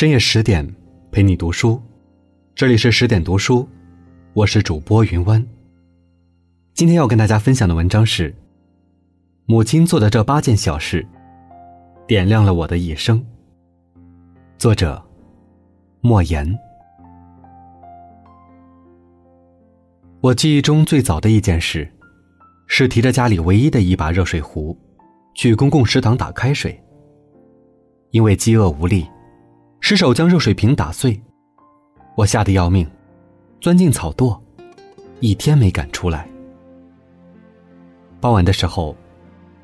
深夜十点，陪你读书。这里是十点读书，我是主播云湾。今天要跟大家分享的文章是：母亲做的这八件小事，点亮了我的一生。作者：莫言。我记忆中最早的一件事，是提着家里唯一的一把热水壶，去公共食堂打开水。因为饥饿无力。失手将热水瓶打碎，我吓得要命，钻进草垛，一天没敢出来。傍晚的时候，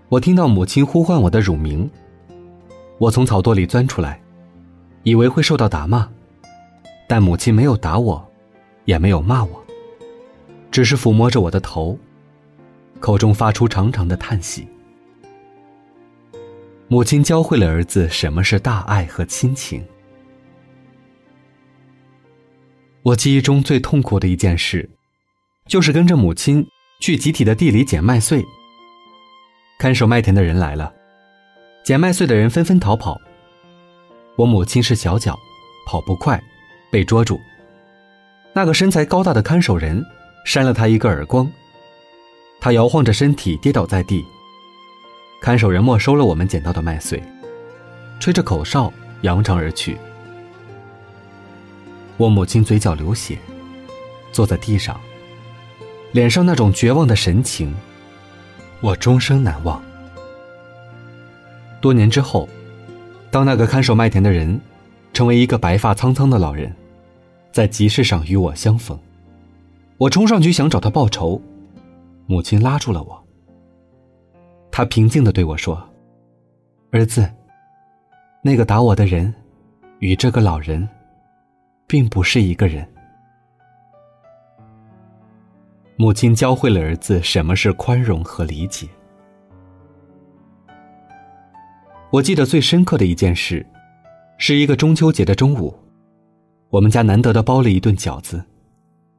我听到母亲呼唤我的乳名，我从草垛里钻出来，以为会受到打骂，但母亲没有打我，也没有骂我，只是抚摸着我的头，口中发出长长的叹息。母亲教会了儿子什么是大爱和亲情。我记忆中最痛苦的一件事，就是跟着母亲去集体的地里捡麦穗。看守麦田的人来了，捡麦穗的人纷纷逃跑。我母亲是小脚，跑不快，被捉住。那个身材高大的看守人扇了他一个耳光，他摇晃着身体跌倒在地。看守人没收了我们捡到的麦穗，吹着口哨扬长而去。我母亲嘴角流血，坐在地上，脸上那种绝望的神情，我终生难忘。多年之后，当那个看守麦田的人成为一个白发苍苍的老人，在集市上与我相逢，我冲上去想找他报仇，母亲拉住了我。他平静的对我说：“儿子，那个打我的人，与这个老人。”并不是一个人。母亲教会了儿子什么是宽容和理解。我记得最深刻的一件事，是一个中秋节的中午，我们家难得的包了一顿饺子，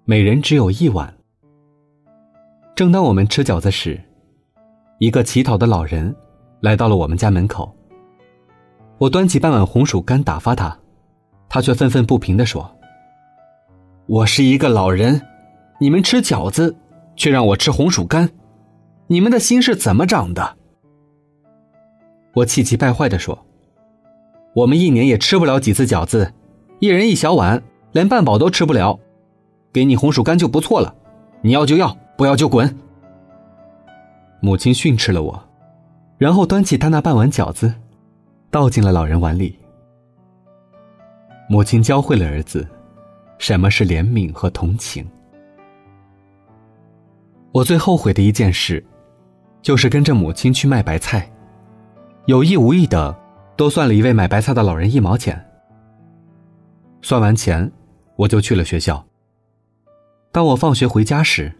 每人只有一碗。正当我们吃饺子时，一个乞讨的老人来到了我们家门口。我端起半碗红薯干打发他。他却愤愤不平地说：“我是一个老人，你们吃饺子，却让我吃红薯干，你们的心是怎么长的？”我气急败坏地说：“我们一年也吃不了几次饺子，一人一小碗，连半饱都吃不了，给你红薯干就不错了，你要就要，不要就滚。”母亲训斥了我，然后端起他那半碗饺子，倒进了老人碗里。母亲教会了儿子，什么是怜悯和同情。我最后悔的一件事，就是跟着母亲去卖白菜，有意无意的多算了一位买白菜的老人一毛钱。算完钱，我就去了学校。当我放学回家时，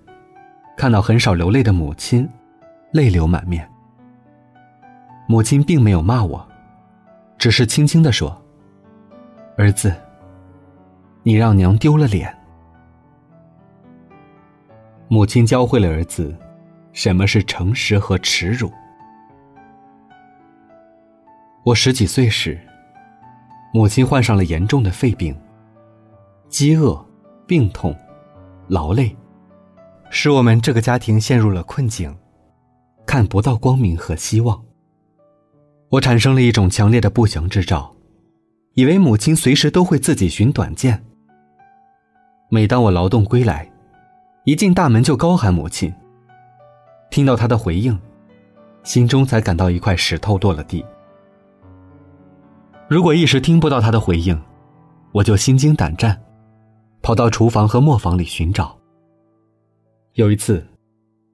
看到很少流泪的母亲，泪流满面。母亲并没有骂我，只是轻轻的说。儿子，你让娘丢了脸。母亲教会了儿子什么是诚实和耻辱。我十几岁时，母亲患上了严重的肺病，饥饿、病痛、劳累，使我们这个家庭陷入了困境，看不到光明和希望。我产生了一种强烈的不祥之兆。以为母亲随时都会自己寻短见。每当我劳动归来，一进大门就高喊母亲。听到她的回应，心中才感到一块石头落了地。如果一时听不到她的回应，我就心惊胆战，跑到厨房和磨坊里寻找。有一次，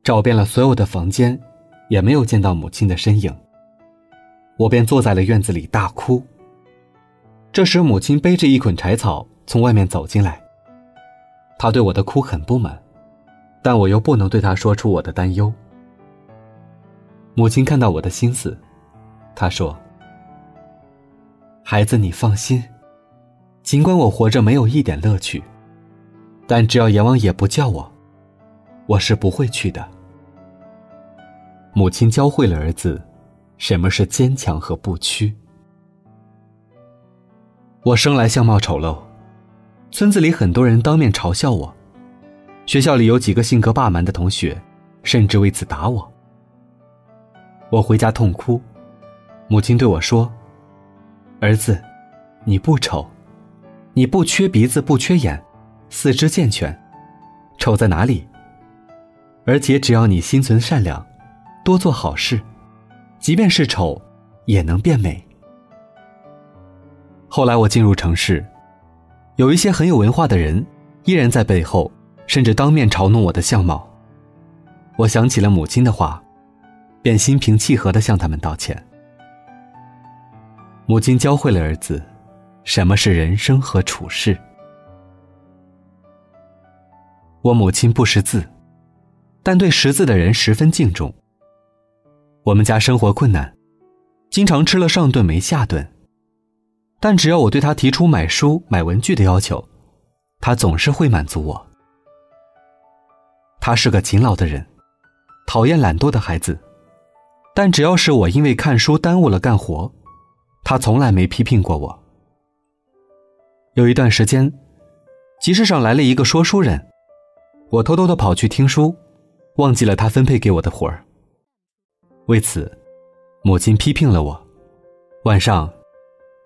找遍了所有的房间，也没有见到母亲的身影。我便坐在了院子里大哭。这时，母亲背着一捆柴草从外面走进来。她对我的哭很不满，但我又不能对她说出我的担忧。母亲看到我的心思，她说：“孩子，你放心，尽管我活着没有一点乐趣，但只要阎王爷不叫我，我是不会去的。”母亲教会了儿子什么是坚强和不屈。我生来相貌丑陋，村子里很多人当面嘲笑我，学校里有几个性格霸蛮的同学，甚至为此打我。我回家痛哭，母亲对我说：“儿子，你不丑，你不缺鼻子，不缺眼，四肢健全，丑在哪里？而且只要你心存善良，多做好事，即便是丑，也能变美。”后来我进入城市，有一些很有文化的人，依然在背后，甚至当面嘲弄我的相貌。我想起了母亲的话，便心平气和的向他们道歉。母亲教会了儿子，什么是人生和处事。我母亲不识字，但对识字的人十分敬重。我们家生活困难，经常吃了上顿没下顿。但只要我对他提出买书、买文具的要求，他总是会满足我。他是个勤劳的人，讨厌懒惰的孩子，但只要是我因为看书耽误了干活，他从来没批评过我。有一段时间，集市上来了一个说书人，我偷偷的跑去听书，忘记了他分配给我的活儿。为此，母亲批评了我。晚上。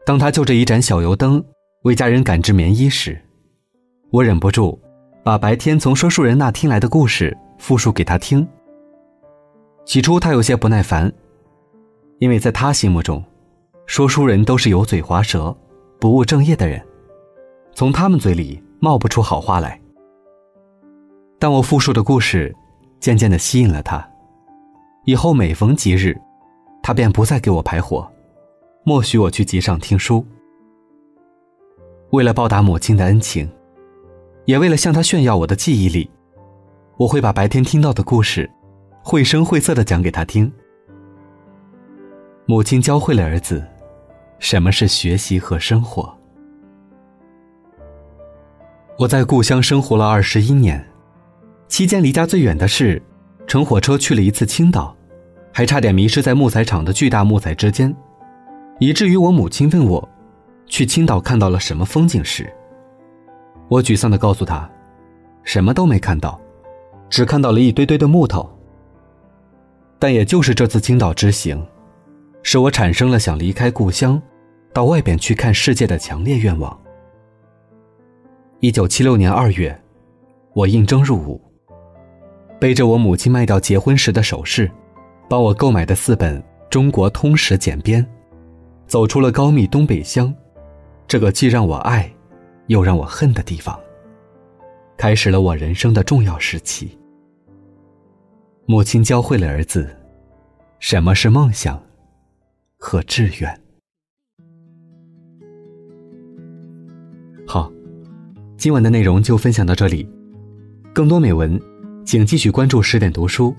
当他就着一盏小油灯为家人赶制棉衣时，我忍不住把白天从说书人那听来的故事复述给他听。起初他有些不耐烦，因为在他心目中，说书人都是油嘴滑舌、不务正业的人，从他们嘴里冒不出好话来。但我复述的故事渐渐的吸引了他，以后每逢吉日，他便不再给我排火。默许我去集上听书。为了报答母亲的恩情，也为了向她炫耀我的记忆力，我会把白天听到的故事，绘声绘色的讲给她听。母亲教会了儿子，什么是学习和生活。我在故乡生活了二十一年，期间离家最远的是，乘火车去了一次青岛，还差点迷失在木材厂的巨大木材之间。以至于我母亲问我，去青岛看到了什么风景时，我沮丧的告诉她，什么都没看到，只看到了一堆堆的木头。但也就是这次青岛之行，使我产生了想离开故乡，到外边去看世界的强烈愿望。一九七六年二月，我应征入伍，背着我母亲卖掉结婚时的首饰，帮我购买的四本《中国通史简编》。走出了高密东北乡，这个既让我爱，又让我恨的地方，开始了我人生的重要时期。母亲教会了儿子，什么是梦想和志愿。好，今晚的内容就分享到这里，更多美文，请继续关注十点读书，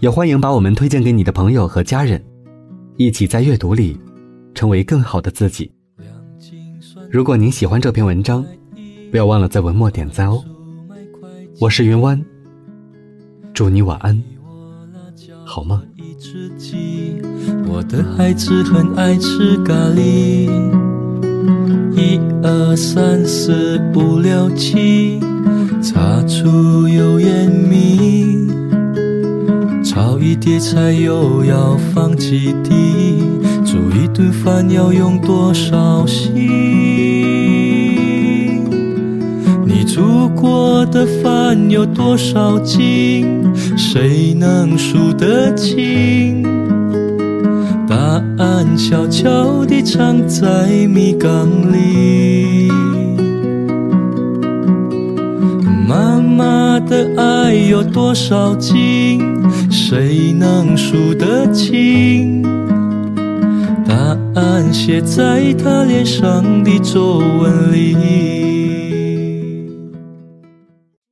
也欢迎把我们推荐给你的朋友和家人，一起在阅读里。成为更好的自己。如果您喜欢这篇文章，不要忘了在文末点赞哦。我是云湾，祝你晚安，好吗。我的孩子很爱吃咖喱，一二三四五六七，擦出油盐米，炒一碟菜又要放几滴。一顿饭要用多少心？你煮过的饭有多少斤？谁能数得清？答案悄悄地藏在米缸里。妈妈的爱有多少斤？谁能数得清？写在他脸上的皱纹里。